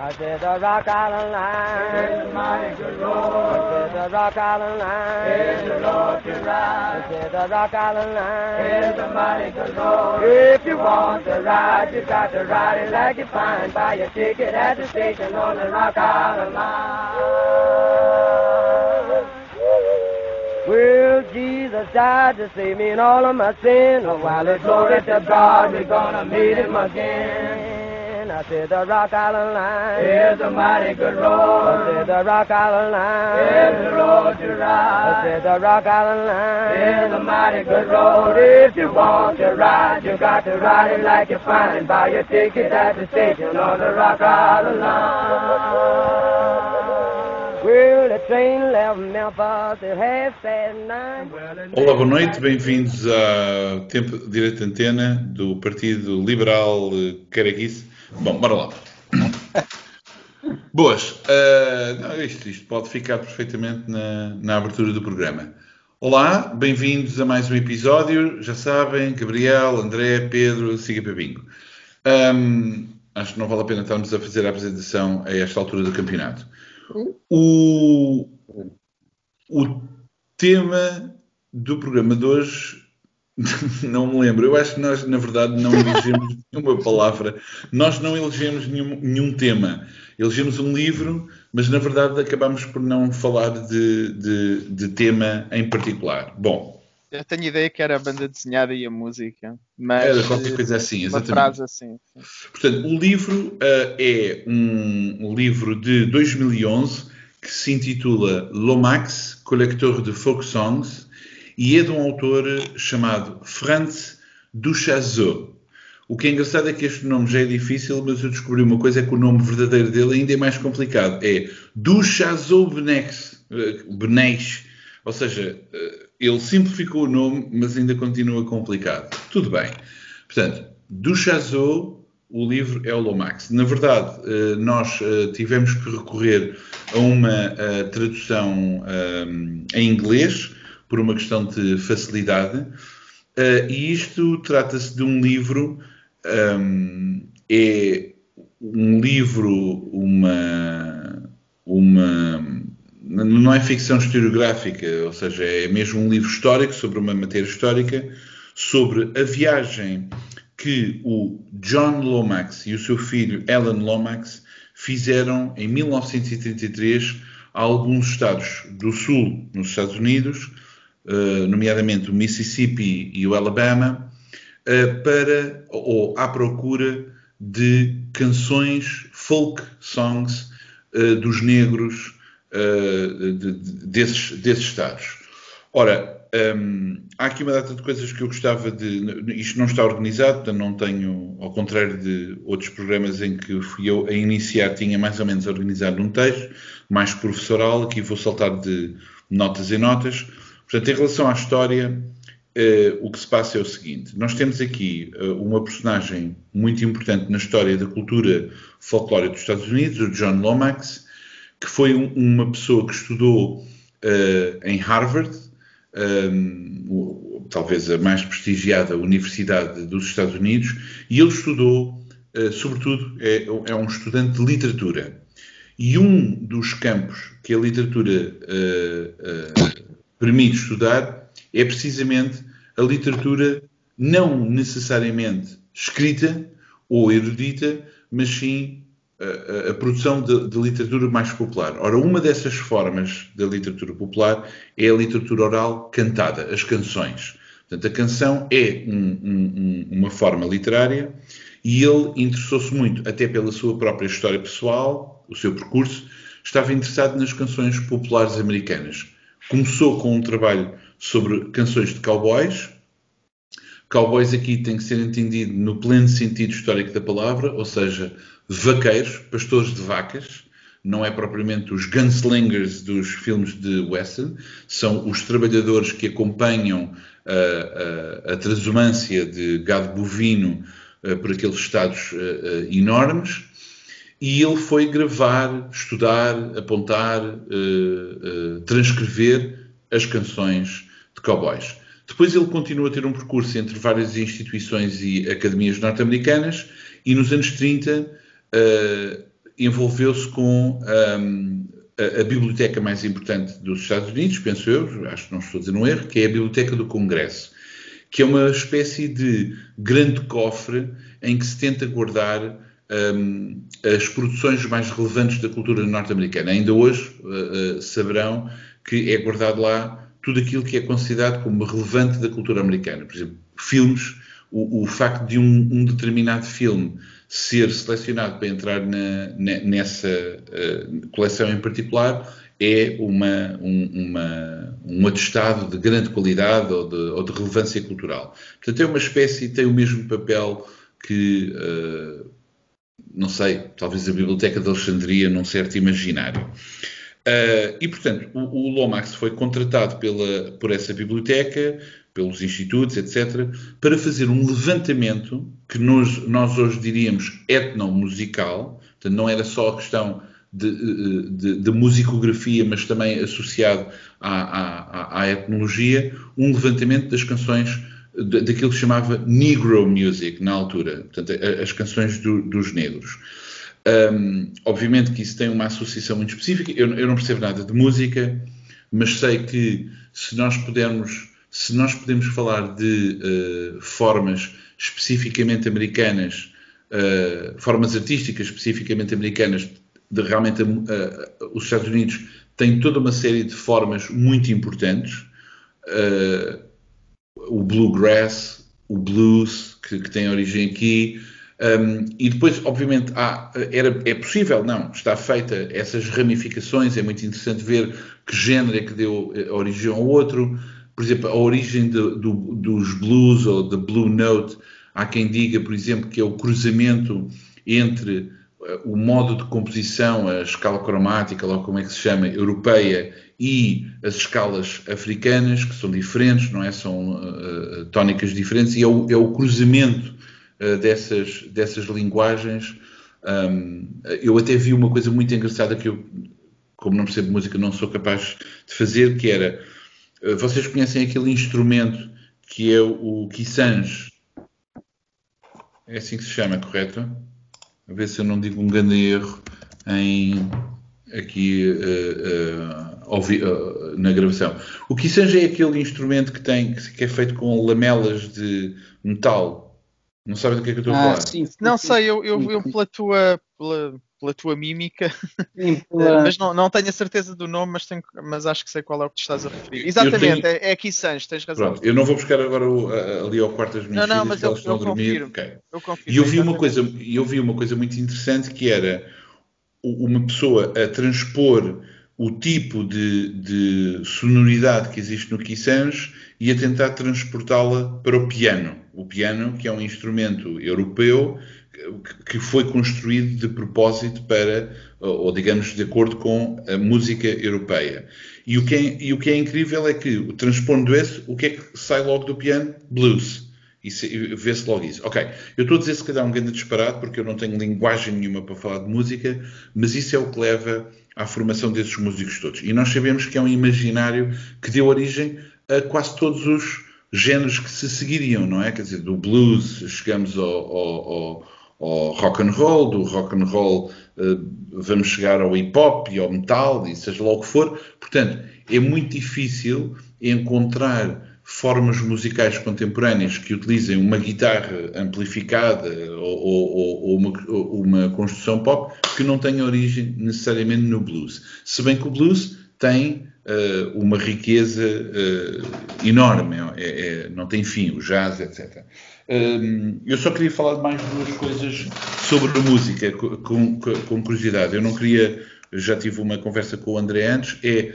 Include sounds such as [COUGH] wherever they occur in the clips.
I said the Rock Island line is a mighty good road. I said the Rock Island line Is the road to ride. I said the Rock Island line Is a mighty good road. If you want to ride, you got to ride it like you find. Buy your ticket at the station on the Rock Island line. Well, Jesus died to save me and all of my sin. Oh, while it's glory to God, we're gonna meet him again. I said the Rock Island line. Is a mighty good I road. said the Rock Island line. Is the road to I ride. said the Rock Island line. Is a mighty good road. If you want to ride, you got to ride it like you find. Buy your ticket at the station on the Rock Island line. Well, the train left Memphis at half past nine. Olá, boa noite, bem-vindos ao Tempo Direito de Antena do Partido Liberal eh, Caraguice. Bom, bora lá. Boas. eh, não, isto, isto pode ficar perfeitamente na, na abertura do programa. Olá, bem-vindos a mais um episódio. Já sabem, Gabriel, André, Pedro, siga para bingo. Ahm, acho que não vale a pena estarmos a fazer a apresentação a esta altura do campeonato. O, o tema do programa de hoje [LAUGHS] não me lembro. Eu acho que nós, na verdade, não elegemos [LAUGHS] nenhuma palavra. Nós não elegemos nenhum, nenhum tema. Elegemos um livro, mas na verdade acabamos por não falar de, de, de tema em particular. Bom, Eu tenho ideia que era a banda desenhada e a música, mas era qualquer coisa assim, uma exatamente. frase assim. sim. Portanto, o livro ah, é um livro de 2011 que se intitula Lomax, Collector de Folk Songs, e é de um autor chamado Franz Duchazot. O que é engraçado é que este nome já é difícil, mas eu descobri uma coisa, é que o nome verdadeiro dele ainda é mais complicado. É Duchazot eh, Benex. Ou seja, eh, ele simplificou o nome, mas ainda continua complicado. Tudo bem. Portanto, Duchazot, o livro é o Lomax. Na verdade, eh, nós tivemos que recorrer a uma tradução em inglês, por uma questão de facilidade, eh, e isto trata-se de um livro, um, é um livro, uma, uma, não é ficção historiográfica, ou seja, é mesmo um livro histórico sobre uma matéria histórica, sobre a viagem que o John Lomax e o seu filho Alan Lomax fizeram em 1933 a alguns estados do sul nos Estados Unidos, nomeadamente o Mississippi e o Alabama, eh, para ou à procura de canções folk songs eh, dos negros eh, de- de- desses, desses estados. Ora, hum, há aqui uma data de coisas que eu gostava de. Isto não está organizado, não tenho, ao contrário de outros programas em que fui eu a iniciar, tinha mais ou menos organizado um texto, mais professoral, aqui vou saltar de notas em notas. Portanto, em relação à história, eh, o que se passa é o seguinte: nós temos aqui eh, uma personagem muito importante na história da cultura folclórica dos Estados Unidos, o John Lomax, que foi um- uma pessoa que estudou eh, em Harvard, um, talvez a mais prestigiada universidade dos Estados Unidos, e ele estudou, sobretudo, é, é um estudante de literatura. E um dos campos que a literatura eh, eh, permite estudar é precisamente a literatura não necessariamente escrita ou erudita, mas sim a, a- a produção de, de literatura mais popular. Ora, uma dessas formas da literatura popular é a literatura oral cantada, as canções. Portanto, a canção é um- um- uma forma literária e ele interessou-se muito, até pela sua própria história pessoal, o seu percurso, estava interessado nas canções populares americanas. Começou com um trabalho sobre canções de cowboys, Cowboys aqui tem que ser entendido no pleno sentido histórico da palavra, ou seja, vaqueiros, pastores de vacas, não é propriamente os gunslingers dos filmes de western, são os trabalhadores que acompanham a, a, a transumância de gado bovino eh, por aqueles estados enormes, e ele foi gravar, estudar, apontar, eh, eh, transcrever as canções de cowboys. Depois ele continua a ter um percurso entre várias instituições e academias norte-americanas e nos anos 30 eh, envolveu-se com um, a, a, biblioteca mais importante dos Estados Unidos, penso eu, acho que não estou a dizer um erro, que é a Biblioteca do Congresso, que é uma espécie de grande cofre em que se tenta guardar um, as produções mais relevantes da cultura norte-americana. Ainda hoje uh, uh, saberão que é guardado lá tudo aquilo que é considerado como relevante da cultura americana. Por exemplo, filmes, o, o facto de um, um, determinado filme ser selecionado para entrar na, nessa uh, coleção em particular é uma, um, uma, um atestado de grande qualidade ou de, ou de, relevância cultural. Portanto, é uma espécie, tem o mesmo papel que, uh, não sei, talvez a Biblioteca de Alexandria num certo imaginário. Uh, e, portanto, o, o, Lomax foi contratado pela, por essa biblioteca, pelos institutos, etc., para fazer um levantamento que nós, nós hoje diríamos etnomusical, portanto, não era só a questão de, de, de musicografia, mas também associado à, à, à, etnologia, um levantamento das canções daquilo que chamava Negro Music na altura, portanto, as canções do, dos negros. Um, obviamente que isso tem uma associação muito específica. Eu, eu, não percebo nada de música, mas sei que se nós pudermos, se nós podemos falar de uh, formas especificamente americanas, uh, formas artísticas especificamente americanas, de realmente uh, os Estados Unidos têm toda uma série de formas muito importantes. O bluegrass, o blues, que, que tem origem aqui, um, e depois, obviamente, há, era, é possível, não, está feita essas ramificações, é muito interessante ver que género é que deu eh, origem ao outro. Por exemplo, a origem de, do, dos blues ou da blue note, há quem diga, por exemplo, que é o cruzamento entre uh, o modo de composição, a escala cromática, logo como é que se chama, europeia, e as escalas africanas, que são diferentes, não é? São uh, tónicas diferentes, e é o, é o cruzamento uh, dessas, dessas linguagens. Um, eu até vi uma coisa muito engraçada que eu, como não percebo música, não sou capaz de fazer, que era, uh, vocês conhecem aquele instrumento que é o Kissange? É assim que se chama, correto? A ver se eu não digo um grande erro em aqui uh, uh, na gravação. O Kissange é aquele instrumento que tem que é feito com lamelas de metal não sabe do que é que eu estou a ah, falar? Sim, sim, não sim, sei, eu, eu, eu, pela, tua, pela, pela tua mímica, [LAUGHS] pela... mas não, não tenho a certeza do nome, mas, tenho, mas acho que sei qual é o que te estás a referir. Exatamente, tenho... é, é aqui Sanches, tens razão. Pronto, eu não vou buscar agora o, ali ao quarto das minhas não, não, mas eu, estão eu a dormir. Confirmo, okay. eu confirmo, e eu vi, uma coisa, eu vi uma coisa muito interessante que era uma pessoa a transpor o tipo de, de sonoridade que existe no Kissange e a tentar transportá-la para o piano. O piano, que é um instrumento europeu que foi construído de propósito para, ou digamos, de acordo com a música europeia. E o que é, e o que é incrível é que, transpondo esse, o que é que sai logo do piano? Blues. E vê-se logo isso. Ok, eu estou a dizer se calhar um grande disparado, porque eu não tenho linguagem nenhuma para falar de música, mas isso é o que leva à formação desses músicos todos. E nós sabemos que é um imaginário que deu origem a quase todos os géneros que se seguiriam, não é? Quer dizer, do blues chegamos ao, ao, ao, ao rock and roll, do rock and roll uh, vamos chegar ao hip hop e ao metal e seja lá o que for. Portanto, é muito difícil encontrar formas musicais contemporâneas que utilizem uma guitarra amplificada ou, ou, ou, uma, ou, uma, construção pop que não tenha origem necessariamente no blues. Se bem que o blues tem uh, uma riqueza uh, enorme, é, é, não tem fim, o jazz, etc. Um, eu só queria falar de mais duas coisas sobre a música, com, com, com curiosidade. Eu não queria, já tive uma conversa com o André antes, é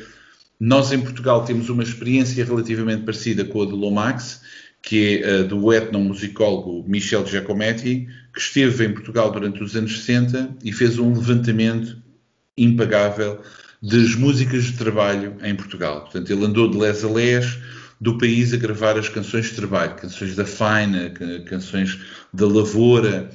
nós, em Portugal, temos uma experiência relativamente parecida com a do Lomax, que é a do etnomusicólogo Michel Giacometti, que esteve em Portugal durante os anos 60 e fez um levantamento impagável das músicas de trabalho em Portugal. Portanto, ele andou de les a les do país a gravar as canções de trabalho, canções da faina, canções da lavoura,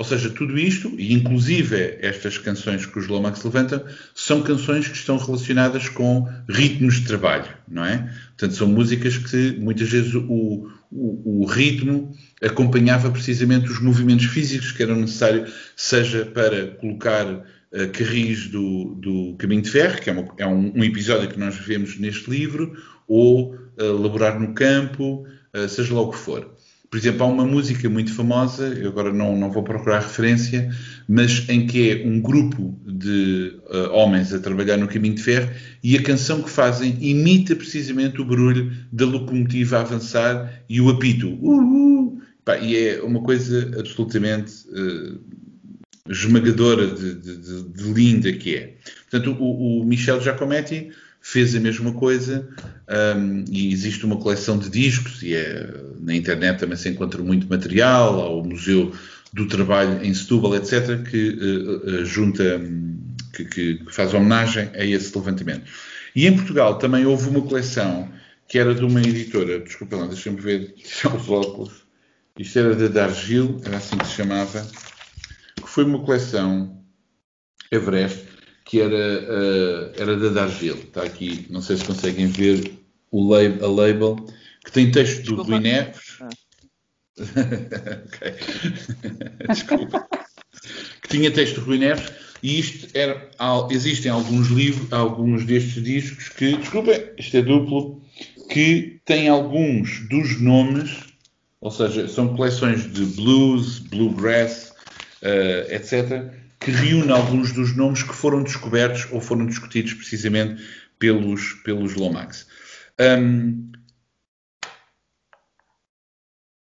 ou seja, tudo isto, e inclusive estas canções que os Lomax levantam, são canções que estão relacionadas com ritmos de trabalho, não é? Portanto, são músicas que muitas vezes o, o, o ritmo acompanhava precisamente os movimentos físicos que eram necessários, seja para colocar uh, carris do, do Caminho de Ferro, que é, uma, é um, um, episódio que nós vemos neste livro, ou uh, laborar no campo, uh, seja lá o que for. Por exemplo, há uma música muito famosa, eu agora não, não vou procurar referência, mas em que é um grupo de uh, homens a trabalhar no caminho de ferro e a canção que fazem imita precisamente o barulho da locomotiva a avançar e o apito. Uh, uh. Pá, e é uma coisa absolutamente uh, esmagadora de, de, de, de, linda que é. Portanto, o, o Michel Giacometti fez a mesma coisa um, e existe uma coleção de discos e é, na internet também se encontra muito material, ao Museu do Trabalho em Setúbal, etc., que uh, uh, junta, que, que, faz homenagem a esse levantamento. E em Portugal também houve uma coleção que era de uma editora, desculpa lá, deixa-me ver, tirar os óculos, isto era da Dargil, era assim que se chamava, que foi uma coleção Everest, que era, uh, era da Dargil. Está aqui, não sei se conseguem ver o lab, a label, que tem texto do Rui Neves. Ah. [LAUGHS] Desculpa. que tinha texto do Rui Neves. E isto era, existem alguns livros, alguns destes discos que, desculpa, isto é duplo, que têm alguns dos nomes, ou seja, são coleções de blues, bluegrass, uh, etc., que reúne alguns dos nomes que foram descobertos ou foram discutidos precisamente pelos, pelos Lomax. Um,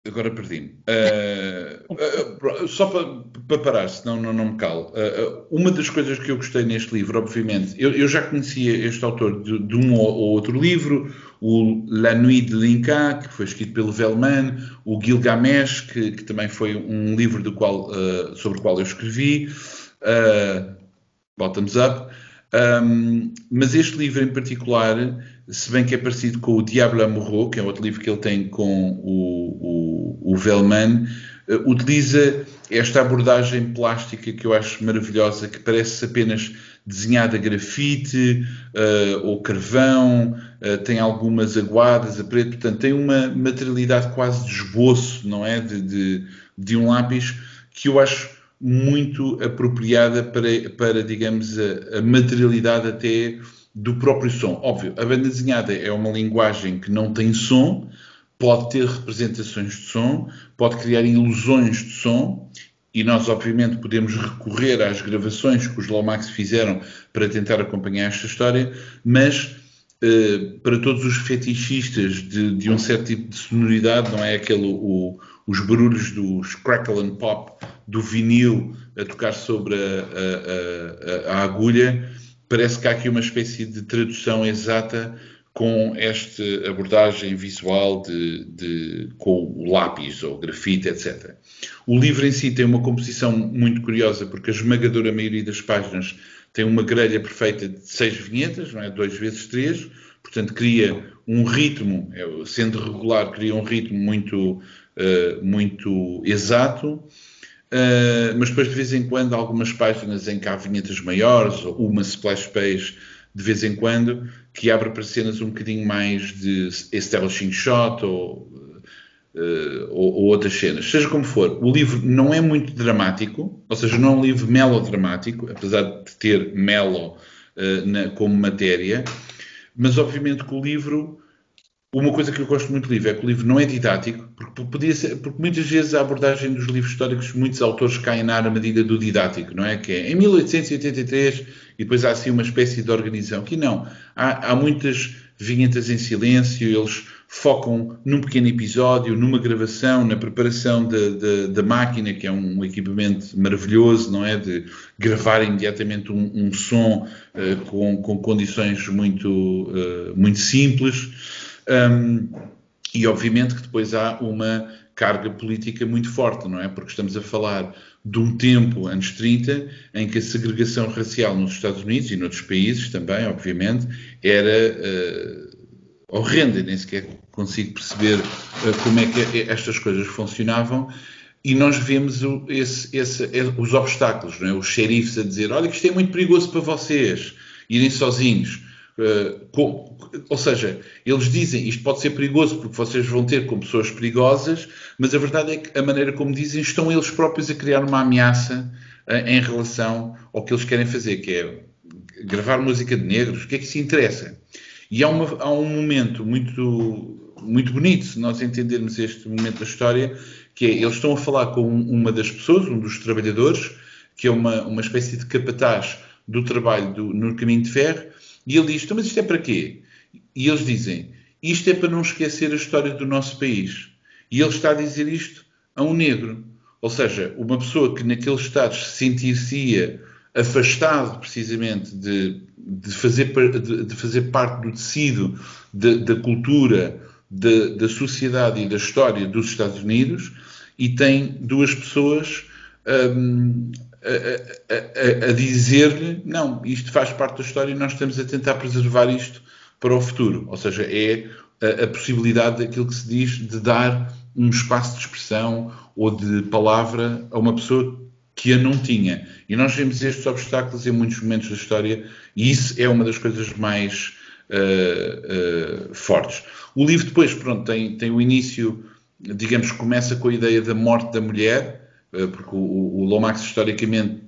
agora perdi-me. Uh, uh, só para, para parar, senão não, não me calo. Uh, uma das coisas que eu gostei neste livro, obviamente, eu, eu já conhecia este autor de, de, um ou outro livro, o La Nuit de Linka, que foi escrito pelo Velman, o Gilgamesh, que, que também foi um livro do qual, sobre o qual eu escrevi Bottoms Up. Um, mas este livro em particular, se bem que é parecido com o Diablo Amorou, que é outro livro que ele tem com o Velman, uh, utiliza esta abordagem plástica que eu acho maravilhosa, que parece apenas desenhada a grafite uh, ou carvão, uh, tem algumas aguadas a preto, portanto tem uma materialidade quase de esboço, não é? De, de, de um lápis que eu acho muito apropriada para, para digamos, a, a, materialidade até do próprio som. Óbvio, a banda desenhada é uma linguagem que não tem som, pode ter representações de som, pode criar ilusões de som, e nós, obviamente, podemos recorrer às gravações que os Lomax fizeram para tentar acompanhar esta história, mas eh, para todos os fetichistas de, de, um certo tipo de sonoridade, não é aquele o, os barulhos dos crackle and pop do vinil a tocar sobre a, a, a, a, agulha, parece que há aqui uma espécie de tradução exata com esta abordagem visual de, de, com o lápis ou grafite, etc. O livro em si tem uma composição muito curiosa, porque a esmagadora maioria das páginas tem uma grelha perfeita de seis vinhetas, não é? dois vezes três, portanto cria um ritmo, é, sendo regular, cria um ritmo muito, uh, muito exato, Uh, mas depois de vez em quando algumas páginas em que há vinhetas maiores ou uma splash page de vez em quando que abre para cenas um bocadinho mais de establishing shot ou, uh, ou, ou, outras cenas. Seja como for, o livro não é muito dramático, ou seja, não é um livro melodramático, apesar de ter melo uh, na, como matéria, mas obviamente que o livro uma coisa que eu gosto muito do livro é que o livro não é didático, porque, podia ser, porque muitas vezes a abordagem dos livros históricos, muitos autores caem na medida do didático, não é? Que é em 1883 e depois há assim uma espécie de organização. Aqui não. Há, há muitas vinhetas em silêncio, eles focam num pequeno episódio, numa gravação, na preparação da máquina, que é um equipamento maravilhoso, não é? De gravar imediatamente um, um som uh, com, com, condições muito, uh, muito simples. Um, e obviamente que depois há uma carga política muito forte, não é? Porque estamos a falar de um tempo, anos 30, em que a segregação racial nos Estados Unidos e noutros países também, obviamente, era uh, horrenda, nem sequer consigo perceber uh, como é que estas coisas funcionavam. E nós vemos o, esse, esse, os obstáculos, não é? os xerifes a dizer: olha, que isto é muito perigoso para vocês irem sozinhos. Uh, com, ou seja, eles dizem isto pode ser perigoso porque vocês vão ter com pessoas perigosas, mas a verdade é que a maneira como dizem estão eles próprios a criar uma ameaça em relação ao que eles querem fazer, que é gravar música de negros, o que é que se interessa? E há, uma, há um momento muito, muito bonito, se nós entendermos este momento da história, que é, eles estão a falar com uma das pessoas, um dos trabalhadores, que é uma, uma espécie de capataz do trabalho do, no caminho de ferro, e ele diz, então, mas isto é para quê? E eles dizem, isto é para não esquecer a história do nosso país. E ele está a dizer isto a um negro. Ou seja, uma pessoa que naqueles estados se sentir-se afastado precisamente de, de, fazer, de, de fazer parte do tecido de, da cultura, da sociedade e da história dos Estados Unidos e tem duas pessoas um, a, a, a dizer-lhe não, isto faz parte da história e nós estamos a tentar preservar isto para o futuro. Ou seja, é a, a possibilidade daquilo que se diz de dar um espaço de expressão ou de palavra a uma pessoa que a não tinha. E nós vemos estes obstáculos em muitos momentos da história e isso é uma das coisas mais uh, uh, fortes. O livro depois, pronto, tem, tem o início, digamos, começa com a ideia da morte da mulher, uh, porque o, o Lomax historicamente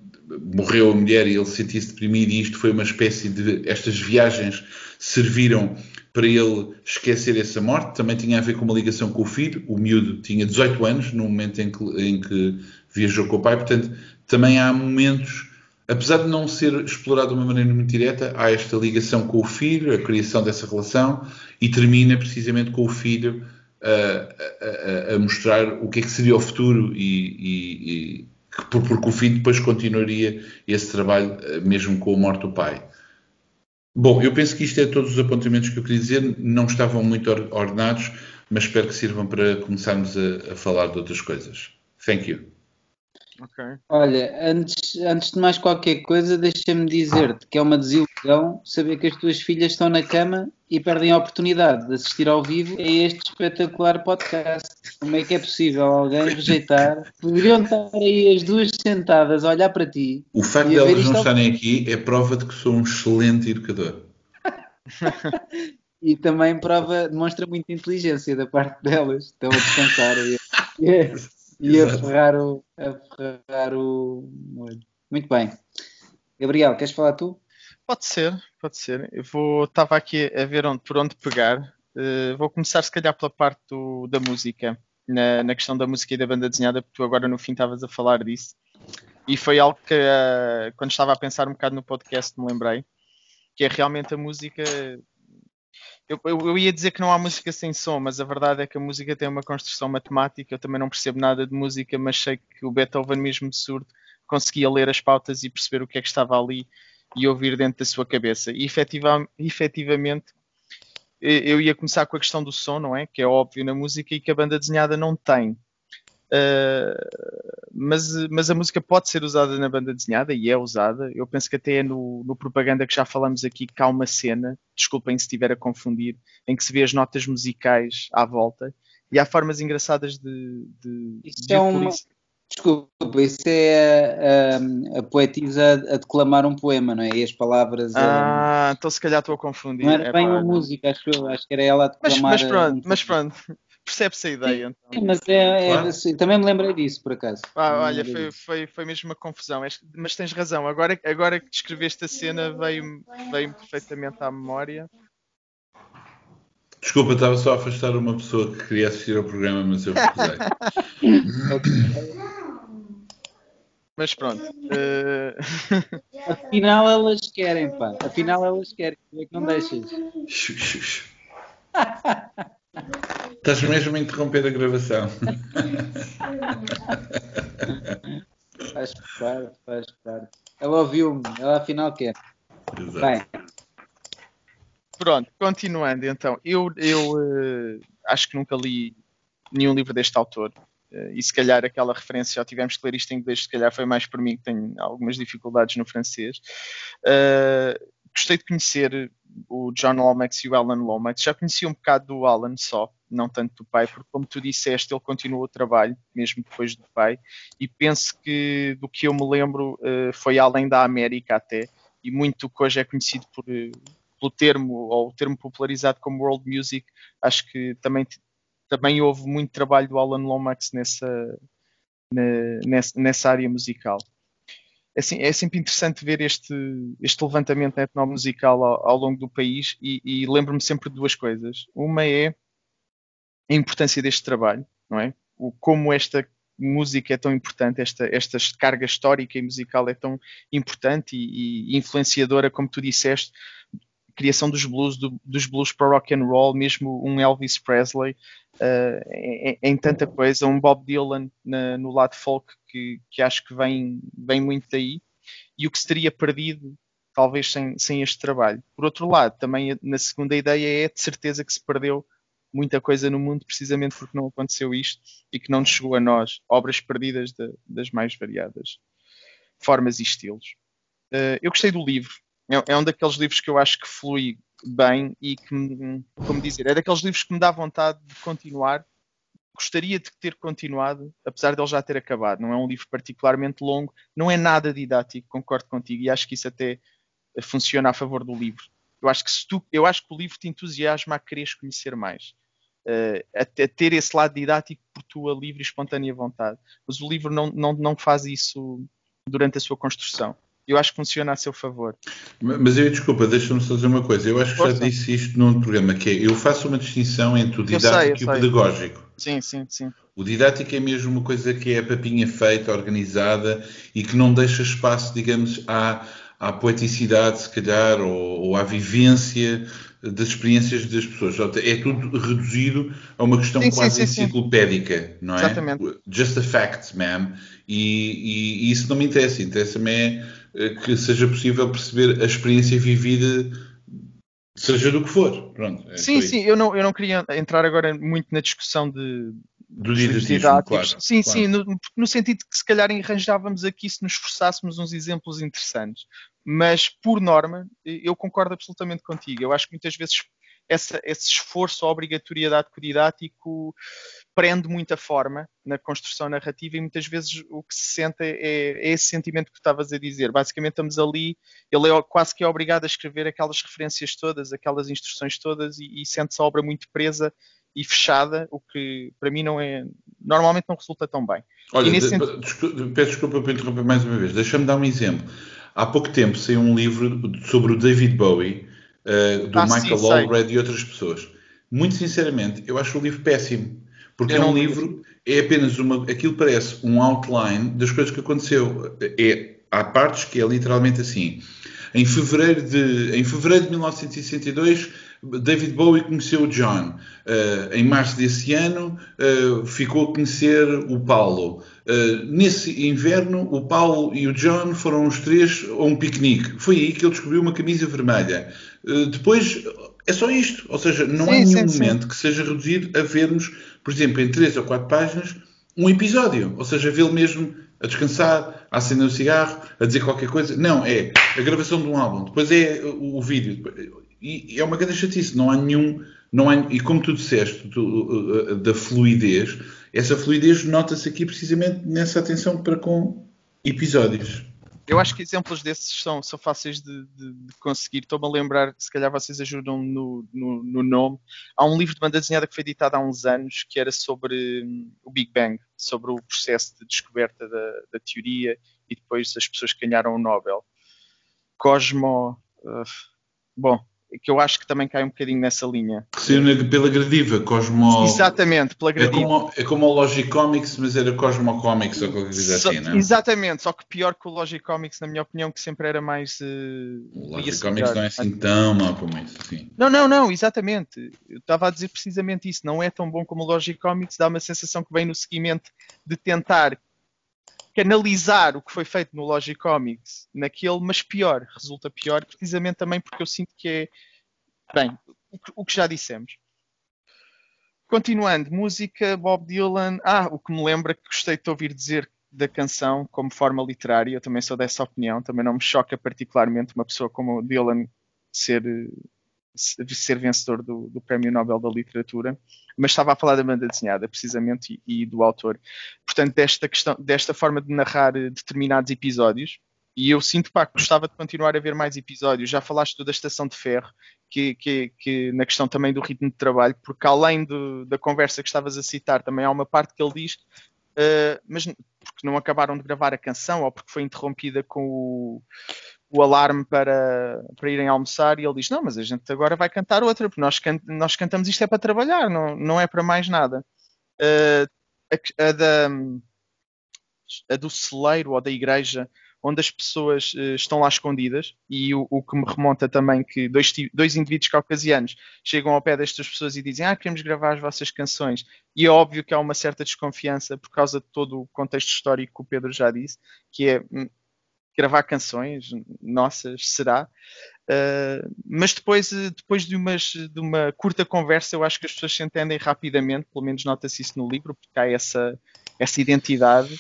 morreu a mulher e ele sentia-se deprimido e isto foi uma espécie de... estas viagens serviram para ele esquecer essa morte, também tinha a ver com uma ligação com o filho, o miúdo tinha 18 anos no momento em que, em que viajou com o pai, portanto também há momentos, apesar de não ser explorado de uma maneira muito direta, há esta ligação com o filho, a criação dessa relação, e termina precisamente com o filho a, a, a mostrar o que é que seria o futuro e, e, e porque o filho depois continuaria esse trabalho eh, mesmo com a morte do pai. Bom, eu penso que isto é todos os apontamentos que eu queria dizer, não estavam muito ordenados, mas espero que sirvam para começarmos a, a falar de outras coisas. Thank you. Okay. Olha, antes, antes de mais qualquer coisa, deixa-me dizer-te que é uma desilusão saber que as tuas filhas estão na cama e perdem a oportunidade de assistir ao vivo a este espetacular podcast. Como é que é possível alguém rejeitar? Poderiam estar aí as duas sentadas a olhar para ti. O facto de elas não estarem aqui é prova de que sou um excelente educador. [LAUGHS] e também prova, demonstra muita inteligência da parte delas. Estão a descansar. E, e a ferrar o, a ferrar o Muito bem. Gabriel, queres falar tu? Pode ser, pode ser. Eu vou, estava aqui a ver onde, por onde pegar. Uh, vou começar se calhar pela parte do, da música, na, na, questão da música e da banda desenhada, porque tu agora no fim estavas a falar disso. E foi algo que, uh, quando estava a pensar um bocado no podcast, me lembrei, que é realmente a música eu, eu, eu, ia dizer que não há música sem som, mas a verdade é que a música tem uma construção matemática. Eu também não percebo nada de música, mas sei que o Beethoven, mesmo surdo, conseguia ler as pautas e perceber o que é que estava ali e ouvir dentro da sua cabeça. E efetiva, efetivamente, eu ia começar com a questão do som, não é? Que é óbvio na música e que a banda desenhada não tem. Uh, mas, mas a música pode ser usada na banda desenhada e é usada. Eu penso que até é no, no propaganda que já falamos aqui que há uma cena, desculpem se estiver a confundir, em que se vê as notas musicais à volta e há formas engraçadas de. de, isso de é uma... Desculpa, isso é a, a, a, poetisa a declamar um poema, não é? E as palavras. Ah, a... então se calhar estou a confundir. Não era é bem pá, uma não. música, acho, acho que era ela a declamar. Mas, mas pronto, um mas pronto [LAUGHS] percebe-se a ideia. Então. Sim, mas é, é claro. assim, também me lembrei disso, por acaso. Ah, olha, foi, foi, foi mesmo uma confusão. Mas tens razão, agora, agora que descreveste a cena, veio-me veio perfeitamente à memória. Desculpa, estava só a afastar uma pessoa que queria assistir ao programa, mas eu [LAUGHS] recusei. [LAUGHS] mas pronto. Uh... [LAUGHS] Afinal elas querem, pá. Afinal elas querem. É que não deixas? Estás mesmo a interromper a gravação. faz parte, faz parte. Ela ouviu-me, ela afinal quer. Exato. Bem. Pronto, continuando então. Eu, eu uh, acho que nunca li nenhum livro deste autor. Uh, e se calhar aquela referência, já tivemos que ler isto em inglês, se calhar foi mais por mim que tenho algumas dificuldades no francês. Uh, gostei de conhecer o John Lomax e o Alan Lomax. Já conheci um bocado do Alan só, não tanto do pai, porque como tu disseste, ele continuou o trabalho, mesmo depois do pai, e penso que do que eu me lembro uh, foi além da América até, e muito que hoje é conhecido por, pelo termo, ou o termo popularizado como World Music, acho que também, também houve muito trabalho do Alan Lomax nessa, na, nessa, nessa área musical. assim, é sempre interessante ver este, este levantamento etnomusical ao, ao longo do país e, e lembro-me sempre de duas coisas. Uma é a importância deste trabalho, não é? O, como esta música é tão importante, esta, esta carga histórica e musical é tão importante e, e influenciadora, como tu disseste, criação dos blues, do, dos blues para rock and roll, mesmo um Elvis Presley, uh, em, em, tanta coisa, um Bob Dylan na, no lado folk que, que acho que vem, vem muito daí, e o que se teria perdido talvez sem, sem este trabalho. Por outro lado, também na segunda ideia é de certeza que se perdeu muita coisa no mundo precisamente porque não aconteceu isto e que não nos chegou a nós, obras perdidas de, das mais variadas formas e estilos. Uh, eu gostei do livro, é, é, um daqueles livros que eu acho que flui bem e que, como dizer, é daqueles livros que me dá vontade de continuar. Gostaria de ter continuado, apesar de ele já ter acabado. Não é um livro particularmente longo, não é nada didático, concordo contigo, e acho que isso até funciona a favor do livro. Eu acho que, se tu, eu acho que o livro te entusiasma a quereres conhecer mais uh, a, a, ter esse lado didático por tua livre e espontânea vontade. Mas o livro não, não, não faz isso durante a sua construção. Eu acho que funciona a seu favor. Mas eu, desculpa, deixa-me só dizer uma coisa. Eu acho que Força. já disse isto num programa, que é, eu faço uma distinção entre o didático sei, e o pedagógico. Sim, sim, sim. O didático é mesmo uma coisa que é papinha feita, organizada e que não deixa espaço, digamos, à, à poeticidade, se calhar, ou, ou à vivência das experiências das pessoas. É tudo reduzido a uma questão sim, quase sim, sim, enciclopédica, não é? Exatamente. Just a fact, ma'am. E, e, e, isso não me interessa. Interessa-me é que seja possível perceber a experiência vivida, seja do que for. Pronto, é sim, sim. Eu não, eu não queria entrar agora muito na discussão de, do didatismo, claro. Sim, claro. sim, no, no, sentido de que se calhar arranjávamos aqui se nos esforçássemos uns exemplos interessantes. Mas, por norma, eu concordo absolutamente contigo. Eu acho que muitas vezes essa, esse esforço, a obrigatoriedade didático prende muita forma na construção narrativa e muitas vezes o que se sente é, é, esse sentimento que tu estavas a dizer. Basicamente estamos ali, ele é quase que é obrigado a escrever aquelas referências todas, aquelas instruções todas e, e sente-se a obra muito presa e fechada, o que para mim não é. Normalmente não resulta tão bem. Olha, de, sentido... desculpa, peço desculpa por interromper mais uma vez. Deixa-me dar um exemplo. Há pouco tempo saiu um livro sobre o David Bowie, uh, do ah, Michael sim, Allred e outras pessoas. Muito sinceramente, eu acho o livro péssimo. Porque eu é um livro, é apenas uma. Aquilo parece um outline das coisas que aconteceu. É, há partes que é literalmente assim. Em fevereiro de, em fevereiro de 1962 David Bowie conheceu o John. Uh, em março desse ano, uh, ficou a conhecer o Paulo. Uh, nesse inverno, o Paulo e o John foram os três a um piquenique. Foi aí que ele descobriu uma camisa vermelha. depois, é só isto. Ou seja, não sim, há nenhum sim, momento sim. que seja reduzido a vermos, por exemplo, em três ou quatro páginas, um episódio. Ou seja, vê-lo mesmo a descansar, a acender o um cigarro, a dizer qualquer coisa. Não, é a gravação de um álbum. Depois é o vídeo e é uma grande chatice, não há nenhum. Não há, e como tu disseste, tu, uh, uh, da fluidez, essa fluidez nota-se aqui precisamente nessa atenção para com episódios. Eu acho que exemplos desses são, são fáceis de, de, de conseguir. Estou-me a lembrar, se calhar vocês ajudam no, no, no, nome. Há um livro de banda desenhada que foi editado há uns anos que era sobre um, o Big Bang, sobre o processo de descoberta da, da, teoria e depois as pessoas que ganharam o Nobel. Cosmo. Uh, bom, que eu acho que também cai um bocadinho nessa linha. Saiu pela Gradiva, Cosmo... Exatamente, pela Gradiva. É como, é como o Logic Comics, mas era Cosmo Comics ou qualquer coisa assim, não é? Exatamente, só que pior que o Logic Comics, na minha opinião, que sempre era mais... Uh, o Logic Comics não é assim tão mau como isso, sim. Não, não, não, exatamente. Eu estava a dizer precisamente isso. Não é tão bom como o Logic Comics, dá uma sensação que vem no seguimento de tentar canalizar o que foi feito no Logic Comics naquele, mas pior, resulta pior, precisamente também porque eu sinto que é. Bem, o que já dissemos. Continuando, música, Bob Dylan. Ah, o que me lembra que gostei de ouvir dizer da canção como forma literária, eu também sou dessa opinião, também não me choca particularmente uma pessoa como Dylan ser ser vencedor do, do, Prémio Nobel da Literatura, mas estava a falar da banda desenhada, precisamente, e, e, do autor. Portanto, desta, questão, desta forma de narrar eh, determinados episódios, e eu sinto pá, que gostava de continuar a ver mais episódios. Já falaste da Estação de Ferro, que, que, que na questão também do ritmo de trabalho, porque além do, da conversa que estavas a citar, também há uma parte que ele diz, uh, mas porque não acabaram de gravar a canção ou porque foi interrompida com o, o alarme para, para irem almoçar e ele diz, não, mas a gente agora vai cantar outra, porque nós, can nós cantamos isto é para trabalhar, não, não é para mais nada. Uh, a, a, da, a do celeiro ou da igreja onde as pessoas uh, estão lá escondidas, e o, o, que me remonta também que dois, dois indivíduos caucasianos chegam ao pé destas pessoas e dizem ah, queremos gravar as vossas canções, e é óbvio que há uma certa desconfiança por causa de todo o contexto histórico que o Pedro já disse, que é hum, gravar canções nossas, será? Uh, mas depois, depois de, umas, de uma curta conversa, eu acho que as pessoas se entendem rapidamente, pelo menos nota-se isso no livro, porque há essa, essa identidade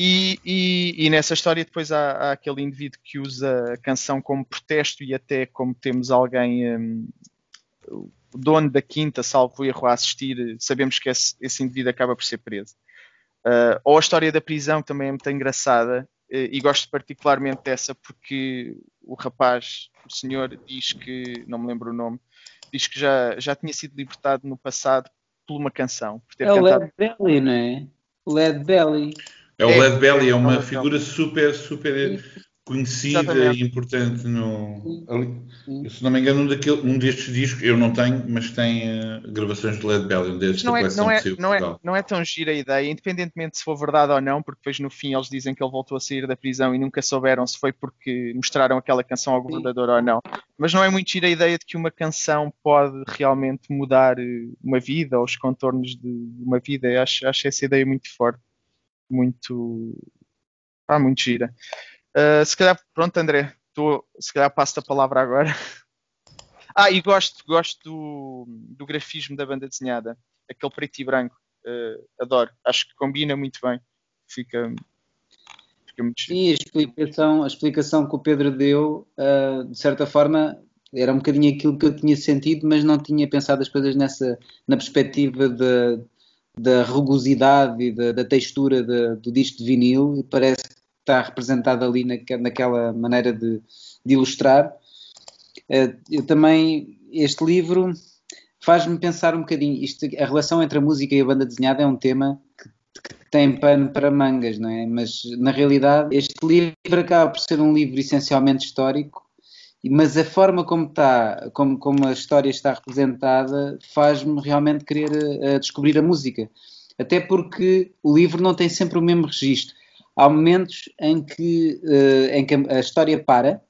e, e, e, nessa história depois há, há, aquele indivíduo que usa a canção como protesto e até como temos alguém, um, o dono da quinta, salvo erro, a assistir, sabemos que esse, esse indivíduo acaba por ser preso. Uh, ou a história da prisão também é muito engraçada e gosto particularmente dessa porque o rapaz, o senhor, diz que, não me lembro o nome, diz que já, já tinha sido libertado no passado por uma canção. Por ter é cantado... o Led Belly, não é? Led Belly. É o é, Led Belly, é uma figura super, super conhecida Exatamente. e importante no. Ali, se não me engano, um, daquele, um destes discos, eu não tenho, mas tem uh, gravações de Led Belly, um destes não é, não, é, não, é, não é tão gira a ideia, independentemente se for verdade ou não, porque depois no fim eles dizem que ele voltou a sair da prisão e nunca souberam se foi porque mostraram aquela canção ao governador ou não. Mas não é muito gira a ideia de que uma canção pode realmente mudar eh, uma vida ou os contornos de uma vida. Eu acho, acho essa ideia muito forte muito. Ah, muito gira. Uh, se calhar, pronto, André, se calhar passo a palavra agora. [LAUGHS] ah, e gosto, gosto do, do grafismo da banda desenhada, aquele preto e branco. Uh, adoro, acho que combina muito bem. Fica, fica muito Sim, a explicação, a explicação que o Pedro deu, uh, de certa forma, era um bocadinho aquilo que eu tinha sentido, mas não tinha pensado as coisas nessa, na perspectiva da rugosidade e da, da textura de, do disco de vinil e parece que está representado ali na, naquela maneira de, de ilustrar. Uh, eu também, este livro faz-me pensar um bocadinho, isto, a relação entre a música e a banda desenhada é um tema que, que tem pano para mangas, não é? Mas na realidade este livro acaba por ser um livro essencialmente histórico mas a forma como está, como, como a história está representada, faz-me realmente querer uh, descobrir a música. Até porque o livro não tem sempre o mesmo registro. Há momentos em que, uh, em que a história para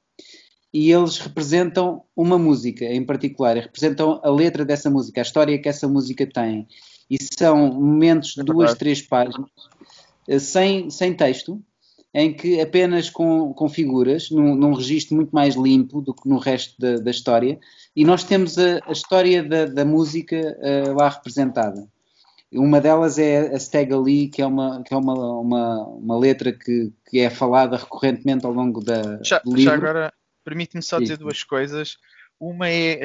e eles representam uma música em particular, representam a letra dessa música, a história que essa música tem. E são momentos de duas, três páginas, uh, sem, sem texto, em que apenas com, com figuras, num, num registro muito mais limpo do que no resto da, da história, e nós temos a, a história da, da música uh, lá representada. Uma delas é a Stega Lee, que é uma, que é uma, uma, uma letra que, que é falada recorrentemente ao longo da, já, do livro. Já agora, permite-me só dizer Sim. duas coisas. Uma é,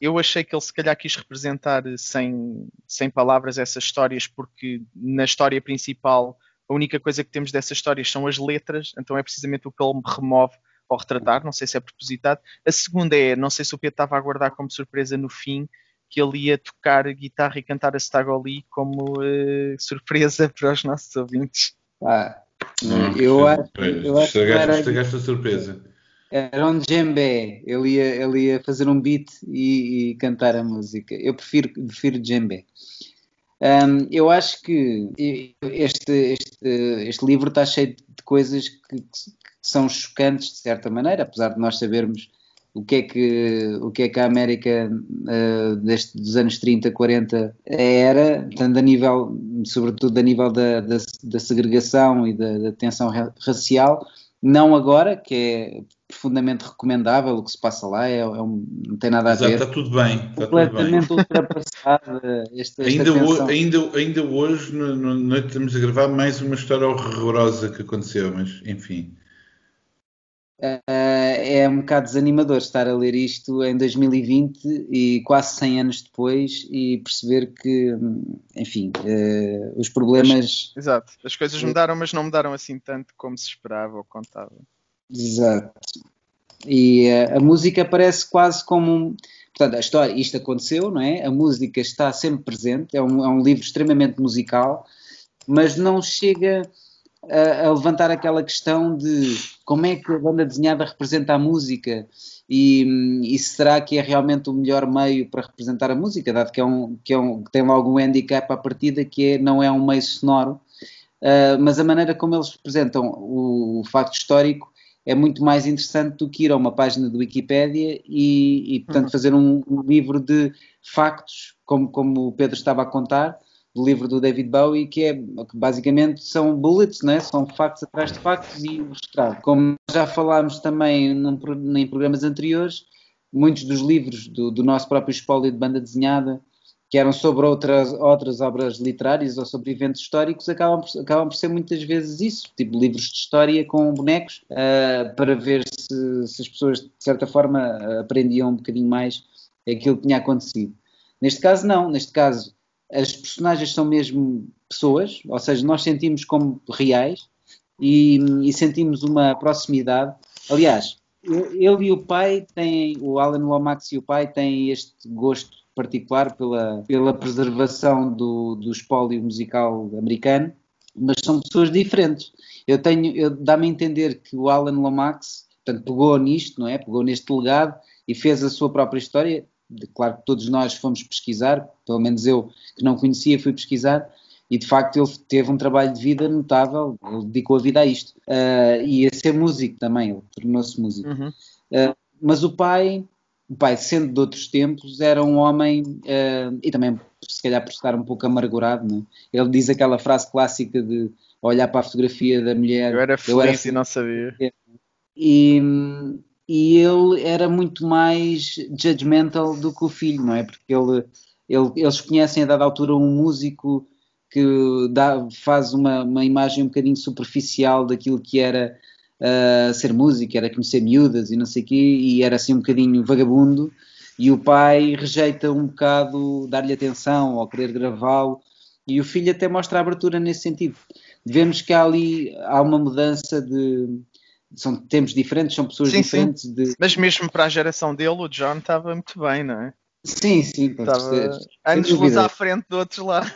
eu achei que ele se calhar quis representar sem, sem palavras essas histórias, porque na história principal a única coisa que temos dessas histórias são as letras, então é precisamente o que ele me remove ao retratar, não sei se é propositado. A segunda é, não sei se o Pedro estava a aguardar como surpresa no fim, que ele ia tocar guitarra e cantar a Stagoli como uh, surpresa [LAUGHS] para os nossos ouvintes. Ah, hum, eu, acho, eu acho que era, estragaste a surpresa. Era um djembe, ele ia, ele ia fazer um beat e, e cantar a música. Eu prefiro, prefiro djembe. Um, eu acho que este, este, este, livro está cheio de coisas que, que, são chocantes de certa maneira, apesar de nós sabermos o que é que, o que, é que a América uh, deste, dos anos 30, 40 era, tanto a nível, sobretudo a nível da, da, da segregação e da, da tensão racial, não agora, que é profundamente recomendável o que se passa lá, é, é um, não tem nada a Exato, ver. Está tudo bem. Está completamente ultrapassada. Esta, ainda, ainda, ainda hoje, no, no, noite, estamos a gravar mais uma história horrorosa que aconteceu, mas enfim. Uh, é um bocado desanimador estar a ler isto em 2020 e quase 100 anos depois e perceber que, enfim, uh, os problemas. As, exato, as coisas mudaram, mas não mudaram assim tanto como se esperava ou contava. Exato. E uh, a música parece quase como um. Portanto, a história, isto aconteceu, não é? A música está sempre presente, é um, é um livro extremamente musical mas não chega a, a, levantar aquela questão de como é que a banda desenhada representa a música e, e, será que é realmente o melhor meio para representar a música, dado que, é um, que, é um, que tem logo um handicap à partida que é, não é um meio sonoro, uh, mas a maneira como eles representam o, o, facto histórico é muito mais interessante do que ir a uma página do Wikipédia e, e portanto, uhum. fazer um, um, livro de factos, como, como o Pedro estava a contar, do livro do David Bowie, que é que basicamente são bullets, né? são factos atrás de factos e ilustrado. Como já falámos também num, em programas anteriores, muitos dos livros do, do, nosso próprio espólio de banda desenhada, que eram sobre outras, outras obras literárias ou sobre eventos históricos, acabam por, acabam por ser muitas vezes isso, tipo livros de história com bonecos, uh, para ver se, se, as pessoas, de certa forma, aprendiam um bocadinho mais aquilo que tinha acontecido. Neste caso, não. Neste caso, as personagens são mesmo pessoas, ou seja, nós sentimos como reais e, e sentimos uma proximidade. Aliás, ele e o pai têm, o Alan Lomax e o pai têm este gosto particular pela, pela preservação do, do espólio musical americano, mas são pessoas diferentes. Eu tenho, eu, dá-me a entender que o Alan Lomax, portanto, pegou nisto, não é? Pegou neste legado e fez a sua própria história claro que todos nós fomos pesquisar, pelo menos eu que não conhecia fui pesquisar, e de facto ele teve um trabalho de vida notável, ele dedicou a vida a isto. Uh, e a ser músico também, ele tornou-se músico. Uhum. Uh, mas o pai, o pai, sendo de outros tempos, era um homem, uh, e também se calhar por estar um pouco amargurado, não? É? ele diz aquela frase clássica de olhar para a fotografia da mulher. Eu era feliz, eu era feliz e não sabia. E, e ele era muito mais judgmental do que o filho, não é? Porque ele, ele, eles conhecem a dada altura um músico que dá, faz uma, uma imagem um bocadinho superficial daquilo que era uh, ser músico, era conhecer miúdas e não sei o quê, e era assim um bocadinho vagabundo, e o pai rejeita um bocado dar-lhe atenção ou querer gravá-lo, e o filho até mostra abertura nesse sentido. Vemos que há ali há uma mudança de, são tempos diferentes, são pessoas sim, diferentes. Sim. De... Mas mesmo para a geração dele, o John estava muito bem, não é? Sim, sim, estava anos luz à frente de outros lá.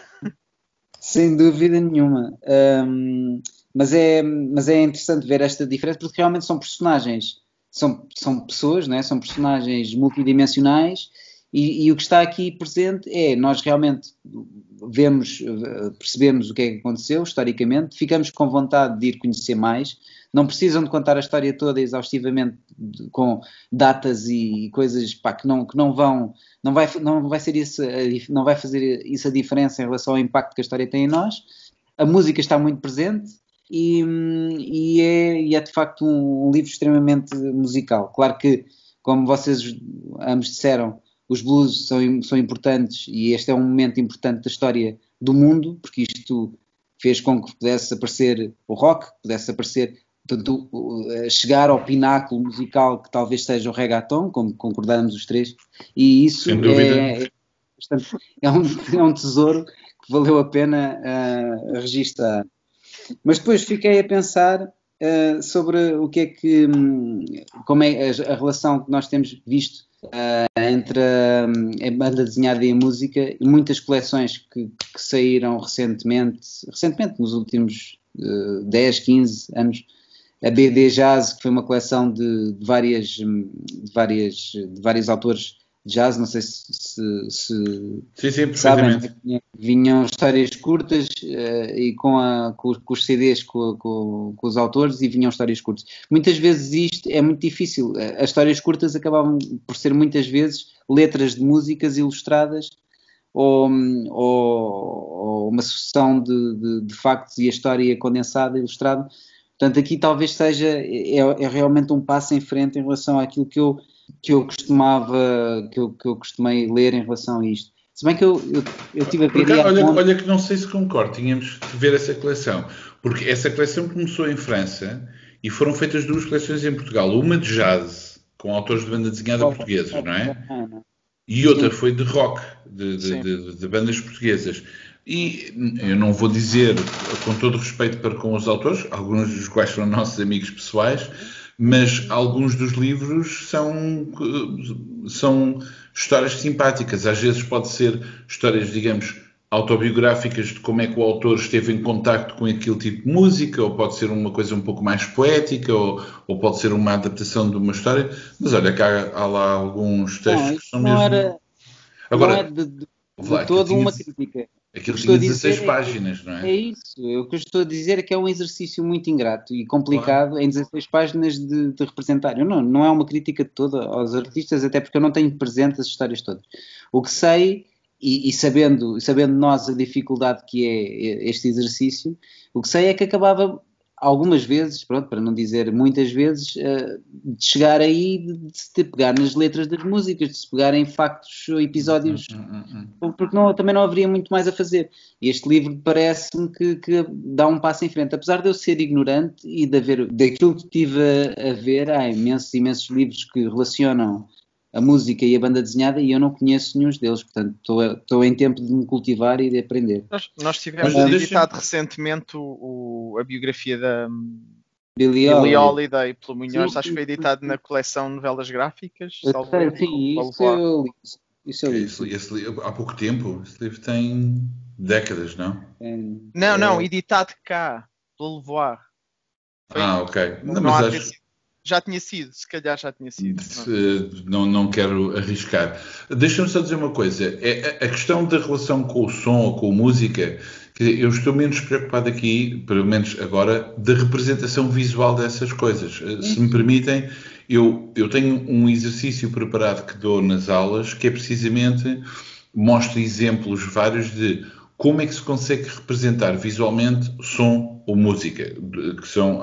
Sem dúvida nenhuma. Um, mas, é, mas é interessante ver esta diferença porque realmente são personagens, são, são pessoas, não é? são personagens multidimensionais e, e, o que está aqui presente é nós realmente vemos, percebemos o que é que aconteceu historicamente, ficamos com vontade de ir conhecer mais não precisam de contar a história toda exaustivamente com datas e coisas pá, que, não, que não vão, não vai, não vai ser isso, não vai fazer isso a diferença em relação ao impacto que a história tem em nós. A música está muito presente e, e, é, e é, de facto um, um, livro extremamente musical. Claro que, como vocês ambos disseram, os blues são, são importantes e este é um momento importante da história do mundo, porque isto fez com que pudesse aparecer o rock, pudesse aparecer Portanto, chegar ao pináculo musical que talvez seja o reggaeton, como concordamos os três, e isso é, é, um, [LAUGHS] é, um, tesouro que valeu a pena uh, registrar. Mas depois fiquei a pensar uh, sobre o que é que, hum, como é a, a, relação que nós temos visto uh, entre a, a, banda desenhada e a música, e muitas coleções que, que saíram recentemente, recentemente, nos últimos 10, 15 anos, a BD Jazz, que foi uma coleção de, de várias, de, várias, de vários autores jazz, não sei se, se, se sim, sim, sabem, vinham histórias curtas uh, e com, a, com, com, os CDs com, com, com, os autores e vinham histórias curtas. Muitas vezes isto é muito difícil. As histórias curtas acabavam por ser muitas vezes letras de músicas ilustradas ou, ou, ou uma sucessão de, de, de factos e a história condensada, ilustrada Portanto, aqui talvez seja é, é, realmente um passo em frente em relação àquilo que eu, que eu costumava, que eu, que eu costumei ler em relação a isto. Se bem que eu, eu, eu tive a ver. Olha, olha, que não sei se concordo, tínhamos de ver essa coleção, porque essa coleção começou em França e foram feitas duas coleções em Portugal, uma de jazz, com autores de banda desenhada portugueses, não é? E outra foi de rock, de, de, de, de bandas portuguesas. E eu não vou dizer com todo respeito para com os autores, alguns dos quais são nossos amigos pessoais, mas alguns dos livros são, são histórias simpáticas. Às vezes pode ser histórias, digamos, autobiográficas de como é que o autor esteve em contacto com aquele tipo de música, ou pode ser uma coisa um pouco mais poética, ou, ou pode ser uma adaptação de uma história. Mas olha, cá há lá alguns textos não, que são não mesmo. Era, Agora, não é de, de, de toda uma crítica. Aquilo tinha a 16 dizer é- páginas, não é? É isso. O que eu estou a dizer é que é um exercício muito ingrato e complicado em 16 páginas de, de representar. Eu não, não é uma crítica de toda aos artistas, até porque eu não tenho presente as histórias todas. O que sei, e, e sabendo, sabendo nós a dificuldade que é este exercício, o que sei é que acabava algumas vezes, pronto, para não dizer muitas vezes, uh, de chegar aí, de, se pegar nas letras das músicas, de se pegar em factos ou episódios, Hum, hum, porque não, também não haveria muito mais a fazer. E este livro parece-me que, que, dá um passo em frente. Apesar de eu ser ignorante e de haver, daquilo que tive a, a ver, há imensos, imensos livros que relacionam a música e a banda desenhada e eu não conheço nenhum deles, portanto estou, estou em tempo de me cultivar e de aprender. Nós, nós tivemos Mas, editado recentemente o, o, a biografia da Billy, Billy Holiday pelo Munhoz, Sim, acho que foi editado sim. na coleção Novelas Gráficas. Erro, sim, isso eu li. Isso eu li. Esse, esse livro- há pouco tempo, esse livro tem décadas, não? É, Não, não, é, editado cá, pelo Levoix. Foi- Ah, ok. Não, Não mas há acho-. Já tinha sido, se calhar já tinha sido. Eh, não, não quero arriscar. Deixa-me só dizer uma coisa. É, a a questão da relação com o som ou com a música, dizer, eu estou menos preocupado aqui, pelo menos agora, da representação visual dessas coisas. Eh, Se me permitem, eu, eu tenho um exercício preparado que dou nas aulas, que é precisamente mostro exemplos vários de como é que se consegue representar visualmente som ou música, que são,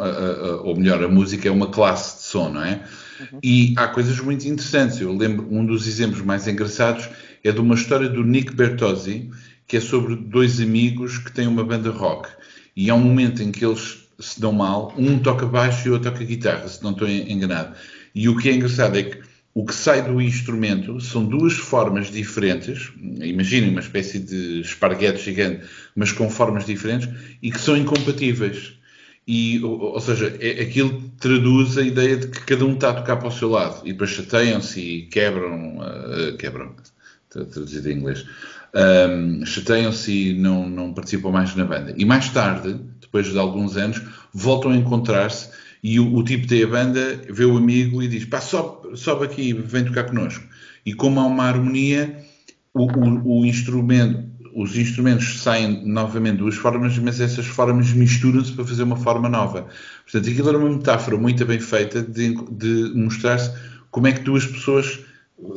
ou melhor, a música é uma classe de som, não é? E há coisas muito interessantes. Eu lembro, um dos exemplos mais engraçados é de uma história do Nick Bertozzi, que é sobre dois amigos que têm uma banda rock. E há um momento em que eles se dão mal, um toca baixo e o outro toca guitarra, se não estou enganado. E o que é engraçado é que o que sai do instrumento são duas formas diferentes, imaginem uma espécie de esparguete gigante, mas com formas diferentes, e que são incompatíveis. E, ou, ou seja, é, aquilo traduz a ideia de que cada um está a tocar para o seu lado, e depois chateiam-se e quebram, ah, quebram, tra- traduzido em inglês, Ahm, chateiam-se e não, não participam mais na banda. E mais tarde, depois de alguns anos, voltam a encontrar-se e o, o tipo tem a banda, vê o amigo e diz, pá, sobe, sobe aqui, vem tocar connosco. E como há uma harmonia, o, o- o instrumento, os instrumentos saem novamente duas formas, mas essas formas misturam-se para fazer uma forma nova. Portanto, aquilo era uma metáfora muito bem feita de, de mostrar-se como é que duas pessoas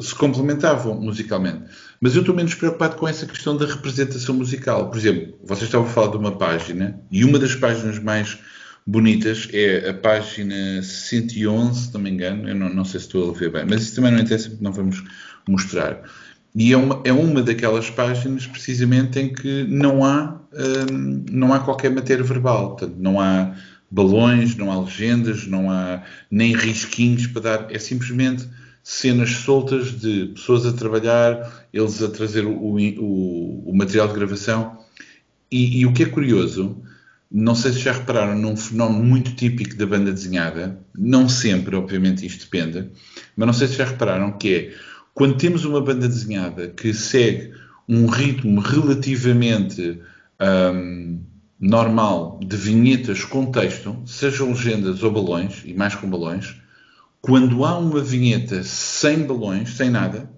se complementavam musicalmente. Mas eu estou menos preocupado com essa questão da representação musical. Por exemplo, vocês estavam a falar de uma página, e uma das páginas mais bonitas é a página 111, se não me engano, eu não, não sei se estou a ver bem, mas isso também não interessa porque não vamos mostrar. E é uma, é uma daquelas páginas, precisamente, em que não há, hum, não há qualquer matéria verbal. Portanto, não há balões, não há legendas, não há nem risquinhos para dar. É simplesmente cenas soltas de pessoas a trabalhar, eles a trazer o, o, o material de gravação. E, e o que é curioso, não sei se já repararam num fenómeno muito típico da banda desenhada, não sempre, obviamente isto depende, mas não sei se já repararam que é quando temos uma banda desenhada que segue um ritmo relativamente hum, normal de vinhetas com texto, sejam legendas ou balões, e mais com balões, quando há uma vinheta sem balões, sem nada,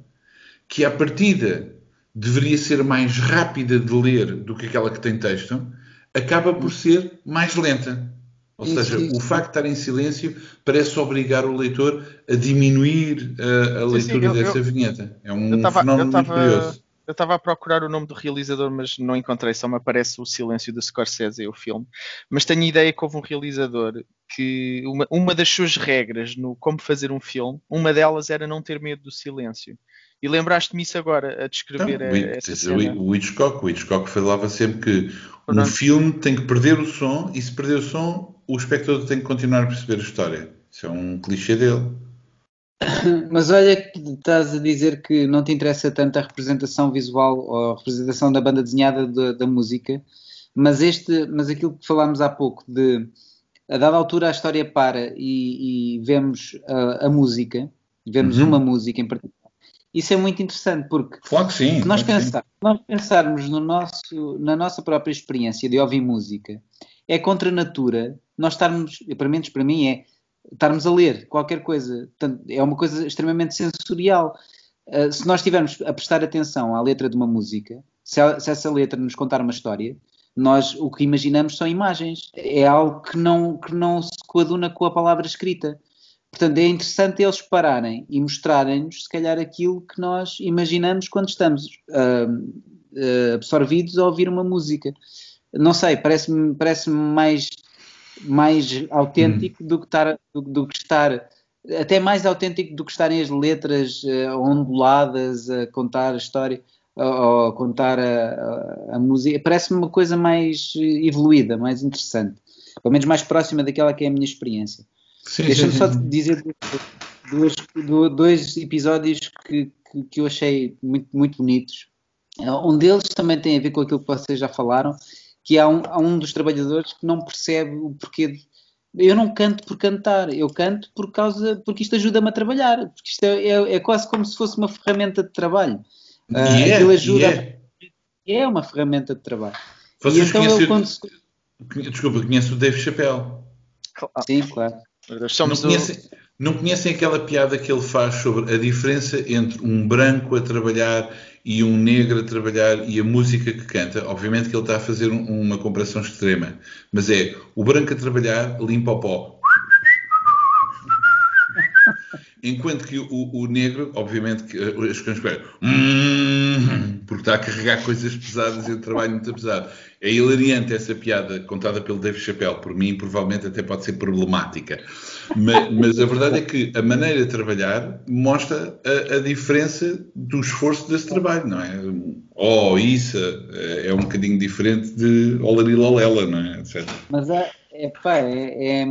que à partida deveria ser mais rápida de ler do que aquela que tem texto, acaba por ser mais lenta. Ou Isso, seja, isso. o facto de estar em silêncio parece obrigar o leitor a diminuir a, a Sim, sim, leitura eu- dessa eu- vinheta. É um Eu estava fenómeno muito curioso. eu estava a procurar o nome do realizador, mas não encontrei, só me aparece o silêncio do Scorsese, o filme. Mas tenho ideia que houve um realizador que uma, uma das suas regras no como fazer um filme, uma delas era não ter medo do silêncio. E lembraste-me isso agora a descrever Então, a- o, essa o- cena. o Hitchcock, o Hitchcock falava sempre que um Pronto. filme tem que perder o som e se perder o som, o espectador tem que continuar a perceber a história. Isso é um clichê dele. [COUGHS] Mas olha que estás a dizer que não te interessa tanto a representação visual ou a representação da banda desenhada da, da música, mas este, mas aquilo que falámos há pouco de a dada altura a história para e, e vemos a, a música, vemos Uhum. uma música em particular, Isso é muito interessante, porque claro sim, se nós, pensar, nós pensarmos no nosso, na nossa própria experiência de ouvir música, é contra a natura nós estarmos, pelo menos para mim, é estarmos a ler qualquer coisa. é uma coisa extremamente sensorial. Uh, se nós estivermos a prestar atenção à letra de uma música, se, a, se, essa letra nos contar uma história, nós o que imaginamos são imagens. É algo que não, que não se coaduna com a palavra escrita. Portanto, é interessante eles pararem e mostrarem-nos, se calhar, aquilo que nós imaginamos quando estamos uh, uh, absorvidos a ouvir uma música. Não sei, parece-me parece mais, mais autêntico hum. do, que estar, do, do, que estar, até mais autêntico do que estarem as letras uh, onduladas a contar a história ou a contar a, a, a música. Parece-me uma coisa mais evoluída, mais interessante, pelo menos mais próxima daquela que é a minha experiência. Deixa-me só dizer dois, dois episódios que, que, que, eu achei muito, muito bonitos. Um deles também tem a ver com aquilo que vocês já falaram, que há um, há um dos trabalhadores que não percebe o porquê de, eu não canto por cantar, eu canto por causa, porque isto ajuda-me a trabalhar, porque isto é, é, é, quase como se fosse uma ferramenta de trabalho. Uh, yeah, aquilo ajuda yeah. a, é uma ferramenta de trabalho. Vocês então conhecem, quando... Desculpa, conheço o Dave Chappelle. Sim, claro. Não conhecem, não conhecem aquela piada que ele faz sobre a diferença entre um branco a trabalhar e um negro a trabalhar e a música que canta? Obviamente que ele está a fazer um, uma comparação extrema, mas é o branco a trabalhar limpa o pó. Enquanto que o, o, negro, obviamente, que as cães hum", porque está a carregar coisas pesadas e o trabalho muito pesado. É hilariante essa piada contada pelo Dave Chappelle, por mim, provavelmente até pode ser problemática. Mas, mas a verdade é que a maneira de trabalhar mostra a, a diferença do esforço desse trabalho, não é? Oh, isso é, é um bocadinho diferente de Olarilolela, não é? Etc. Mas é, é, pá, é, é,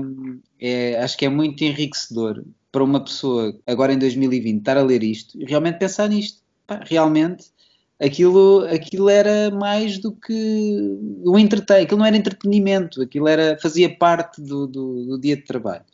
é, acho que é muito enriquecedor para uma pessoa, agora em 2020, estar a ler isto e realmente pensar nisto. Pá, realmente aquilo, aquilo era mais do que o entretenimento, aquilo não era entretenimento, aquilo era, fazia parte do, do, do, dia de trabalho.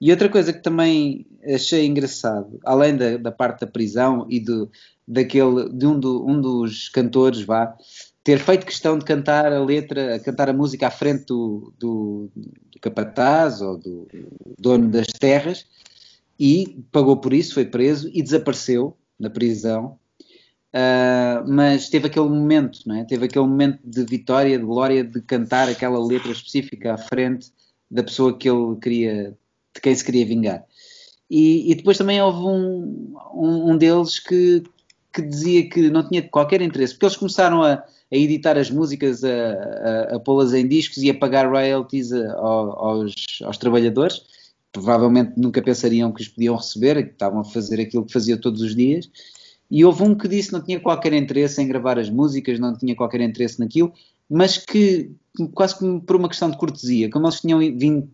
E outra coisa que também achei engraçado, além da, da parte da prisão e do, daquele, de um, do, um dos cantores, vá, ter feito questão de cantar a letra, cantar a música à frente do, do, do capataz ou do dono das terras e pagou por isso, foi preso e desapareceu na prisão Uh, mas teve aquele momento, não é? Teve aquele momento de vitória, de glória, de cantar aquela letra específica à frente da pessoa que ele queria, de quem se queria vingar. E, e depois também houve um, um, um, deles que, que dizia que não tinha qualquer interesse, porque eles começaram a, a editar as músicas, a, a, a pô-las em discos e a pagar royalties aos, aos trabalhadores. Provavelmente nunca pensariam que os podiam receber, que estavam a fazer aquilo que fazia todos os dias. E houve um que disse que não tinha qualquer interesse em gravar as músicas, não tinha qualquer interesse naquilo, mas que, quase como por uma questão de cortesia, como eles tinham vindo